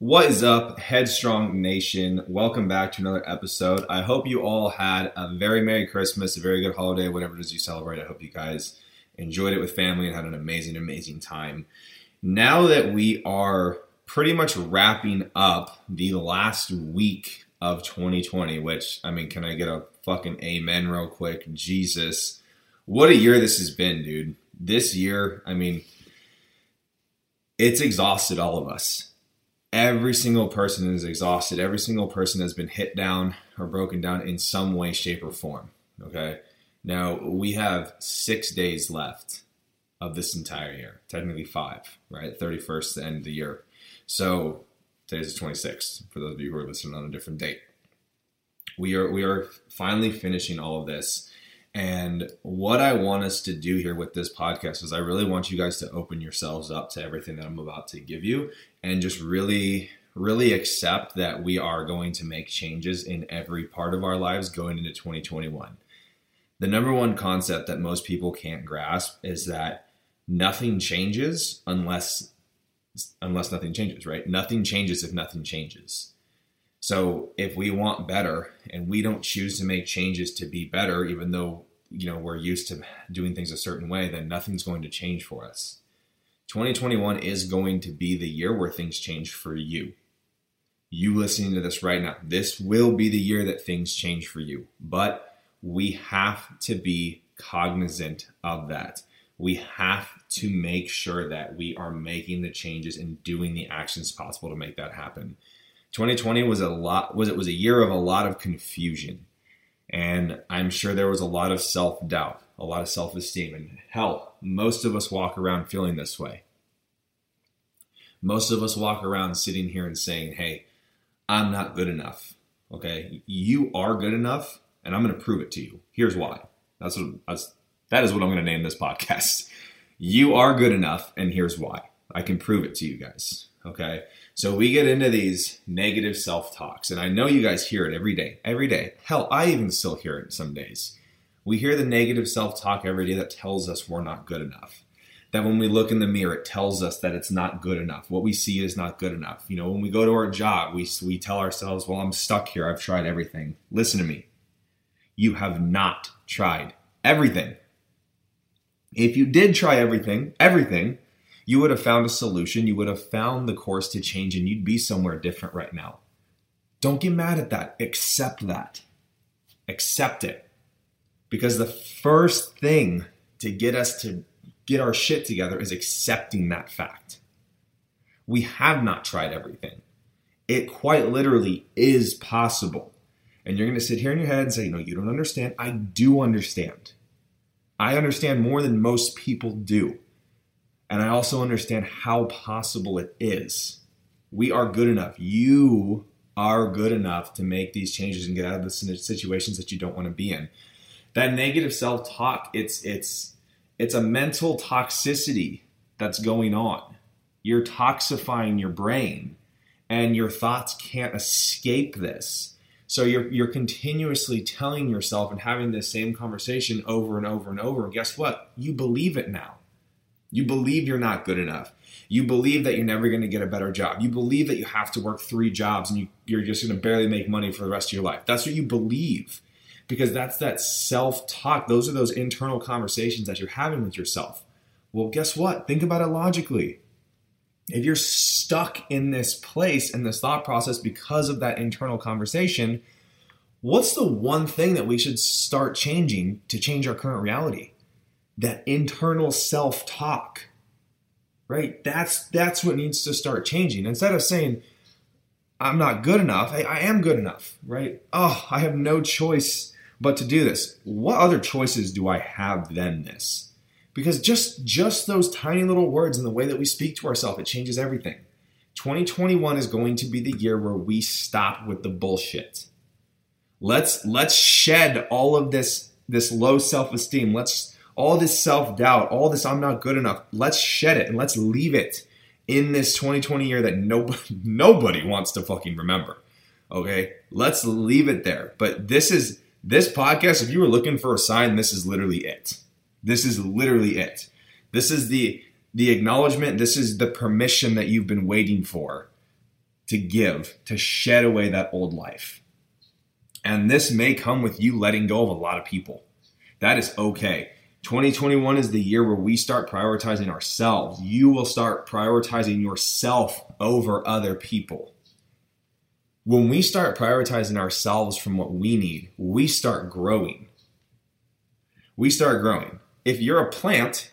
What is up, Headstrong Nation? Welcome back to another episode. I hope you all had a very Merry Christmas, a very good holiday, whatever it is you celebrate. I hope you guys enjoyed it with family and had an amazing, amazing time. Now that we are pretty much wrapping up the last week of 2020, which, I mean, can I get a fucking amen real quick? Jesus. What a year this has been, dude. This year, I mean, it's exhausted all of us every single person is exhausted. Every single person has been hit down or broken down in some way, shape, or form. Okay. Now we have six days left of this entire year. Technically five, right? 31st, the end of the year. So today's the 26th for those of you who are listening on a different date. We are we are finally finishing all of this. And what I want us to do here with this podcast is I really want you guys to open yourselves up to everything that I'm about to give you and just really, really accept that we are going to make changes in every part of our lives going into 2021. The number one concept that most people can't grasp is that nothing changes unless unless nothing changes, right? Nothing changes if nothing changes. So if we want better and we don't choose to make changes to be better, even though you know we're used to doing things a certain way, then nothing's going to change for us. 2021 is going to be the year where things change for you. You listening to this right now, this will be the year that things change for you. But we have to be cognizant of that. We have to make sure that we are making the changes and doing the actions possible to make that happen. 2020 was a lot was it was a year of a lot of confusion. And I'm sure there was a lot of self-doubt a lot of self esteem. And hell, most of us walk around feeling this way. Most of us walk around sitting here and saying, hey, I'm not good enough. Okay, you are good enough, and I'm going to prove it to you. Here's why. That's what that's, that is what I'm going to name this podcast. You are good enough, and here's why. I can prove it to you guys. Okay, so we get into these negative self talks, and I know you guys hear it every day. Every day. Hell, I even still hear it some days. We hear the negative self talk every day that tells us we're not good enough. That when we look in the mirror, it tells us that it's not good enough. What we see is not good enough. You know, when we go to our job, we, we tell ourselves, well, I'm stuck here. I've tried everything. Listen to me. You have not tried everything. If you did try everything, everything, you would have found a solution. You would have found the course to change and you'd be somewhere different right now. Don't get mad at that. Accept that. Accept it. Because the first thing to get us to get our shit together is accepting that fact. We have not tried everything. It quite literally is possible. And you're going to sit here in your head and say, No, you don't understand. I do understand. I understand more than most people do. And I also understand how possible it is. We are good enough. You are good enough to make these changes and get out of the situations that you don't want to be in. That negative self-talk it's it's it's a mental toxicity that's going on. You're toxifying your brain and your thoughts can't escape this. So you're you're continuously telling yourself and having this same conversation over and over and over guess what? You believe it now you believe you're not good enough you believe that you're never going to get a better job you believe that you have to work three jobs and you, you're just going to barely make money for the rest of your life that's what you believe because that's that self talk. Those are those internal conversations that you're having with yourself. Well, guess what? Think about it logically. If you're stuck in this place in this thought process because of that internal conversation, what's the one thing that we should start changing to change our current reality? That internal self talk. Right? That's that's what needs to start changing. Instead of saying, I'm not good enough, I, I am good enough, right? Oh, I have no choice but to do this, what other choices do I have than this? Because just just those tiny little words and the way that we speak to ourselves, it changes everything. 2021 is going to be the year where we stop with the bullshit. Let's let's shed all of this this low self-esteem. Let's all this self-doubt, all this I'm not good enough. Let's shed it and let's leave it in this 2020 year that nobody nobody wants to fucking remember. Okay? Let's leave it there. But this is this podcast, if you were looking for a sign, this is literally it. This is literally it. This is the the acknowledgement, this is the permission that you've been waiting for to give, to shed away that old life. And this may come with you letting go of a lot of people. That is okay. 2021 is the year where we start prioritizing ourselves. You will start prioritizing yourself over other people. When we start prioritizing ourselves from what we need, we start growing. We start growing. If you're a plant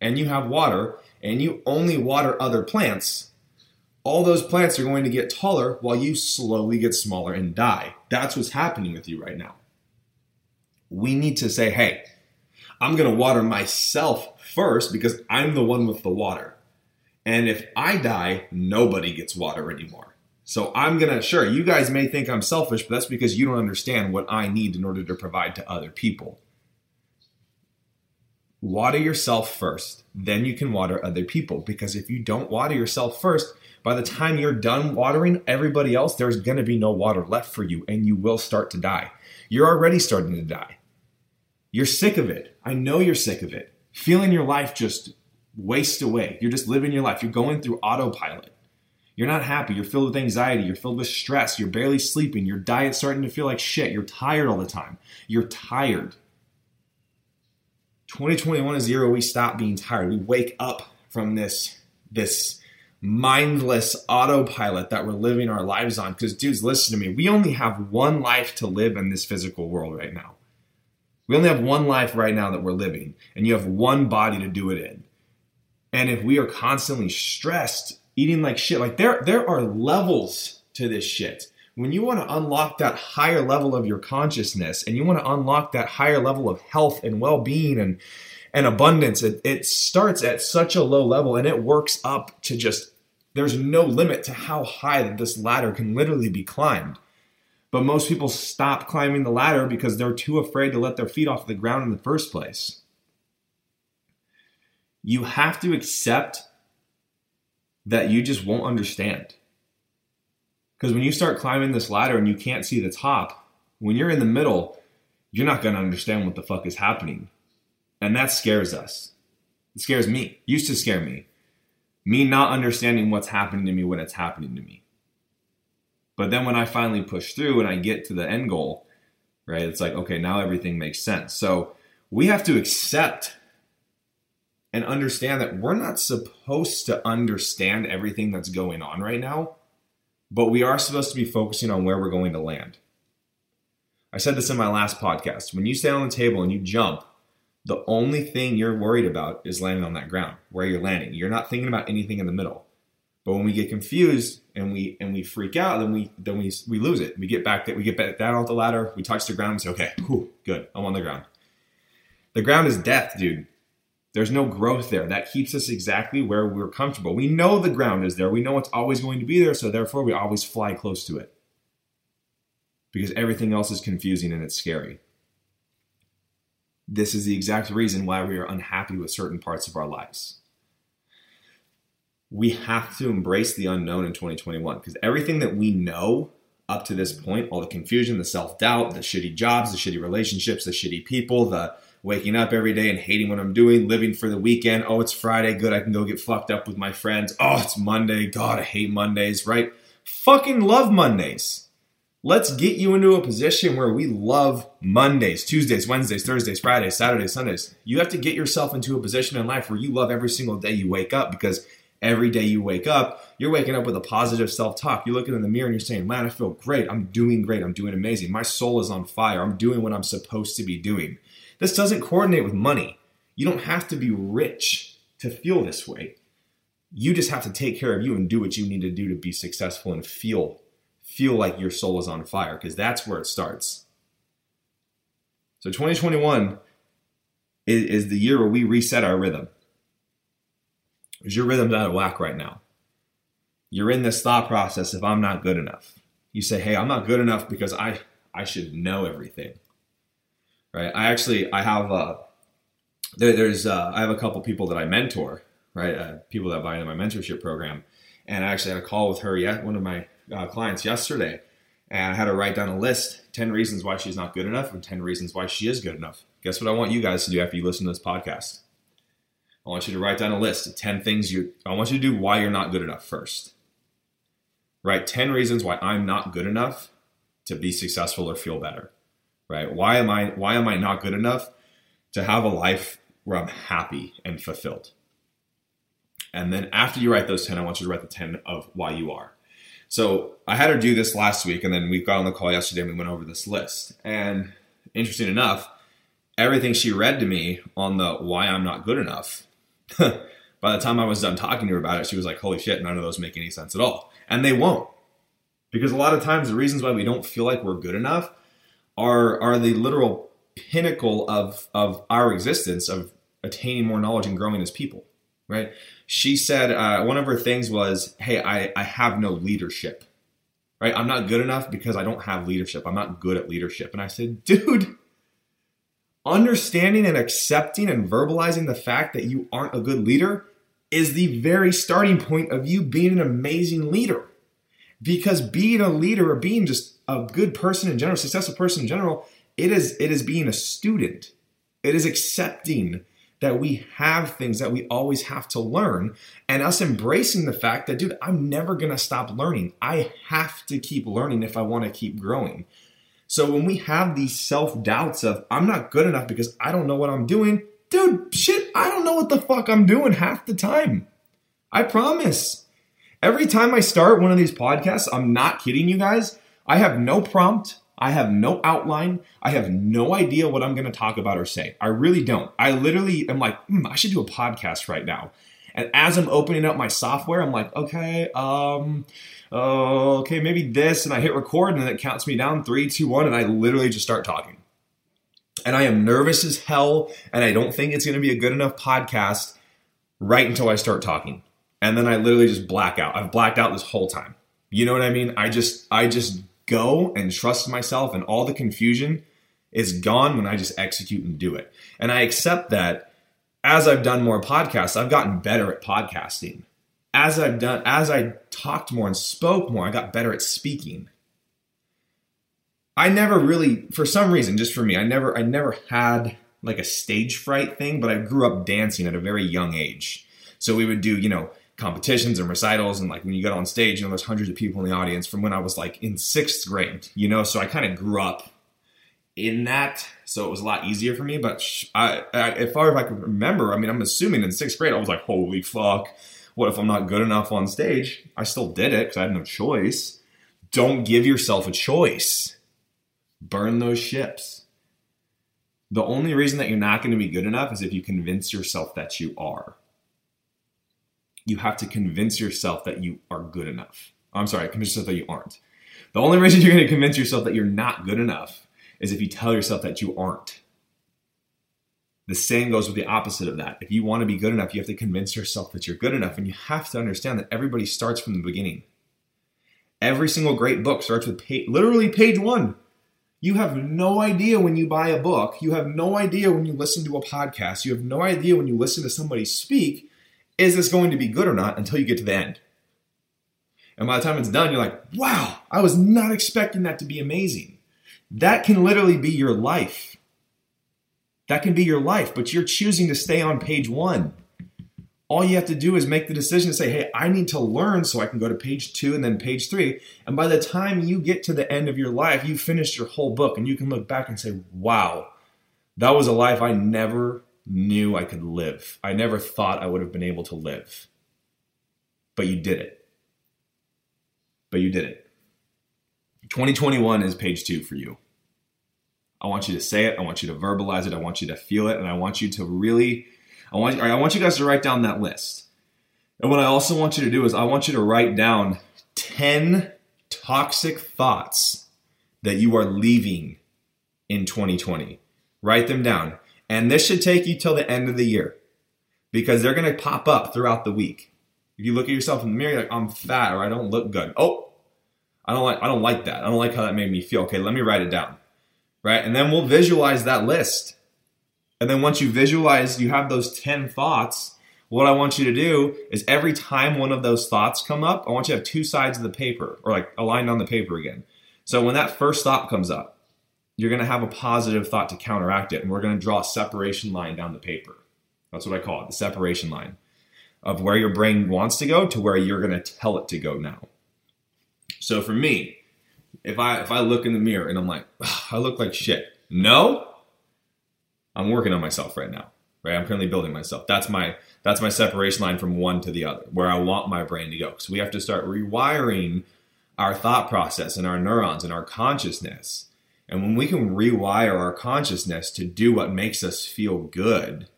and you have water and you only water other plants, all those plants are going to get taller while you slowly get smaller and die. That's what's happening with you right now. We need to say, hey, I'm going to water myself first because I'm the one with the water. And if I die, nobody gets water anymore. So I'm going to, sure, you guys may think I'm selfish, but that's because you don't understand what I need in order to provide to other people. Water yourself first, then you can water other people. Because if you don't water yourself first, by the time you're done watering everybody else, there's going to be no water left for you and you will start to die. You're already starting to die. You're sick of it. I know you're sick of it. Feeling your life just waste away. You're just living your life. You're going through autopilot. You're not happy. You're filled with anxiety. You're filled with stress. You're barely sleeping. Your diet's starting to feel like shit. You're tired all the time. You're tired. 2021 is the year we stop being tired. We wake up from this, this mindless autopilot that we're living our lives on. Because, dudes, listen to me. We only have one life to live in this physical world right now. We only have one life right now that we're living, and you have one body to do it in. And if we are constantly stressed, eating like shit, like there, there are levels to this shit. When you want to unlock that higher level of your consciousness and you want to unlock that higher level of health and well being and, and abundance, it, it starts at such a low level and it works up to just, there's no limit to how high this ladder can literally be climbed. But most people stop climbing the ladder because they're too afraid to let their feet off the ground in the first place. You have to accept that you just won't understand. Because when you start climbing this ladder and you can't see the top, when you're in the middle, you're not going to understand what the fuck is happening. And that scares us. It scares me. Used to scare me. Me not understanding what's happening to me when it's happening to me. But then when I finally push through and I get to the end goal, right, it's like, okay, now everything makes sense. So we have to accept and understand that we're not supposed to understand everything that's going on right now, but we are supposed to be focusing on where we're going to land. I said this in my last podcast. When you stand on the table and you jump, the only thing you're worried about is landing on that ground, where you're landing. You're not thinking about anything in the middle. But when we get confused and we and we freak out, then we then we we lose it. We get back that we get back down off the ladder. We touch the ground and say, "Okay, whew, good, I'm on the ground." The ground is death, dude. There's no growth there. That keeps us exactly where we're comfortable. We know the ground is there. We know it's always going to be there, so therefore we always fly close to it. Because everything else is confusing and it's scary. This is the exact reason why we are unhappy with certain parts of our lives we have to embrace the unknown in 2021 because everything that we know up to this point, all the confusion, the self doubt, the shitty jobs, the shitty relationships, the shitty people, the waking up every day and hating what I'm doing, living for the weekend. Oh, it's Friday. Good. I can go get fucked up with my friends. Oh, it's Monday. God, I hate Mondays, right? Fucking love Mondays. Let's get you into a position where we love Mondays, Tuesdays, Wednesdays, Thursdays, Fridays, Saturdays, Sundays. You have to get yourself into a position in life where you love every single day you wake up because every day you wake up, you're waking up with a positive self talk. You're looking in the mirror and you're saying, Man, I feel great. I'm doing great. I'm doing amazing. My soul is on fire. I'm doing what I'm supposed to be doing. This doesn't coordinate with money. You don't have to be rich to feel this way. You just have to take care of you and do what you need to do to be successful and feel feel like your soul is on fire because that's where it starts. So 2021 is, is the year where we reset our rhythm. Is your rhythm's out of whack right now? You're in this thought process if I'm not good enough. You say, hey, I'm not good enough because I, I should know everything. Right? I actually, I have, uh, there, there's, uh, I have a couple people that I mentor, right? Uh, people that buy into my mentorship program. And I actually had a call with her yet, one of my uh, clients yesterday. And I had her write down a list 10 reasons why she's not good enough and 10 reasons why she is good enough. Guess what I want you guys to do after you listen to this podcast? I want you to write down a list of 10 things you, I want you to do why you're not good enough first. Write 10 reasons why I'm not good enough to be successful or feel better. Right? Why am I why am I not good enough to have a life where I'm happy and fulfilled? And then after you write those 10, I want you to write the 10 of why you are. So I had her do this last week, and then we got on the call yesterday and we went over this list. And interesting enough, everything she read to me on the why I'm not good enough, by the time I was done talking to her about it, she was like, holy shit, none of those make any sense at all. And they won't. Because a lot of times the reasons why we don't feel like we're good enough are, are the literal pinnacle of, of our existence of attaining more knowledge and growing as people, right? She said uh, one of her things was, hey, I, I have no leadership, right? I'm not good enough because I don't have leadership. I'm not good at leadership. And I said, dude, understanding and accepting and verbalizing the fact that you aren't a good leader is the very starting point of you being an amazing leader. Because being a leader or being just a good person in general, successful person in general, it is it is being a student. It is accepting that we have things that we always have to learn and us embracing the fact that dude, I'm never going to stop learning. I have to keep learning if I want to keep growing. So when we have these self-doubts of I'm not good enough because I don't know what I'm doing, dude, shit, I don't know what the fuck I'm doing half the time. I promise. Every time I start one of these podcasts, I'm not kidding you guys. I have no prompt. I have no outline. I have no idea what I'm going to talk about or say. I really don't. I literally am like, hmm, I should do a podcast right now. And as I'm opening up my software, I'm like, okay, um, uh, okay, maybe this, and I hit record, and then it counts me down three, two, one, and I literally just start talking and I am nervous as hell, and I don't think it's going to be a good enough podcast right until I start talking. And then I literally just black out. I've blacked out this whole time. You know what I mean? I just I just go and trust myself and all the confusion is gone when I just execute and do it. And I accept that as I've done more podcasts, I've gotten better at podcasting. As I've done as I talked more and spoke more, I got better at speaking. I never really, for some reason, just for me, I never, I never had like a stage fright thing, but I grew up dancing at a very young age. So we would do, you know, competitions and recitals, and like when you got on stage, you know, there's hundreds of people in the audience from when I was like in sixth grade, you know, so I kind of grew up in that, so it was a lot easier for me. But I, I, as far as I can remember, I mean, I'm assuming in sixth grade, I was like, holy fuck, what if I'm not good enough on stage? I still did it because I had no choice. Don't give yourself a choice burn those ships. The only reason that you're not going to be good enough is if you convince yourself that you are. You have to convince yourself that you are good enough. I'm sorry, convince yourself that you aren't. The only reason you're going to convince yourself that you're not good enough is if you tell yourself that you aren't. The same goes with the opposite of that. If you want to be good enough, you have to convince yourself that you're good enough. And you have to understand that everybody starts from the beginning. Every single great book starts with page, literally page one. You have no idea when you buy a book. You have no idea when you listen to a podcast. You have no idea when you listen to somebody speak, is this going to be good or not until you get to the end. And by the time it's done, you're like, wow, I was not expecting that to be amazing. That can literally be your life. That can be your life, but you're choosing to stay on page one all you have to do is make the decision to say, hey, I need to learn so I can go to page two and then page three. And by the time you get to the end of your life, you've finished your whole book and you can look back and say, wow, that was a life I never knew I could live. I never thought I would have been able to live. But you did it. But you did it. 2021 is page two for you. I want you to say it. I want you to verbalize it. I want you to feel it. And I want you to really I want I want you guys to write down that list. And what I also want you to do is I want you to write down 10 toxic thoughts that you are leaving in 2020. Write them down. And this should take you till the end of the year because they're going to pop up throughout the week. If you look at yourself in the mirror, like I'm fat or I don't look good. Oh, I don't like I don't like that. I don't like how that made me feel. Okay, let me write it down. Right? And then we'll visualize that list. And then once you visualize, you have those 10 thoughts. What I want you to do is every time one of those thoughts come up, I want you to have two sides of the paper or like aligned on the paper again. So when that first thought comes up, you're going to have a positive thought to counteract it. And we're going to draw a separation line down the paper. That's what I call it the separation line of where your brain wants to go to where you're going to tell it to go now. So for me, if I if I look in the mirror and I'm like, I look like shit. No, I'm working on myself right now. Right, I'm currently building myself. That's my that's my separation line from one to the other, where I want my brain to go. So we have to start rewiring our thought process and our neurons and our consciousness. And when we can rewire our consciousness to do what makes us feel good,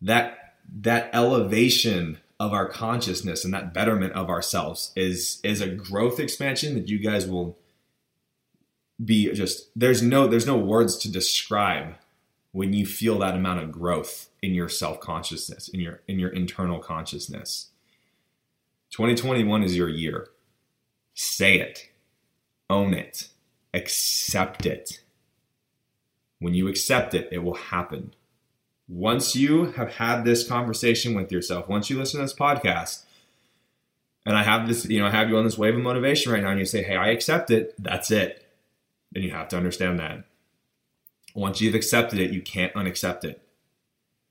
that that elevation of our consciousness and that betterment of ourselves is is a growth expansion that you guys will be just there's no there's no words to describe when you feel that amount of growth in your self-consciousness in your in your internal consciousness. 2021 is your year. Say it. Own it. Accept it. When you accept it it will happen once you have had this conversation with yourself once you listen to this podcast and i have this you know i have you on this wave of motivation right now and you say hey i accept it that's it and you have to understand that once you've accepted it, you can't unaccept it.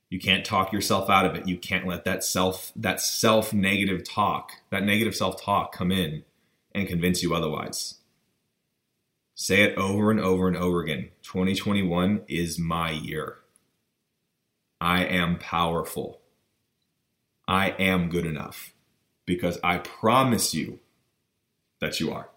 You can't talk yourself out of it. You can't let that self that self negative talk, that negative self talk come in and convince you otherwise. Say it over and over and over again. 2021 is my year. I am powerful. I am good enough because I promise you that you are.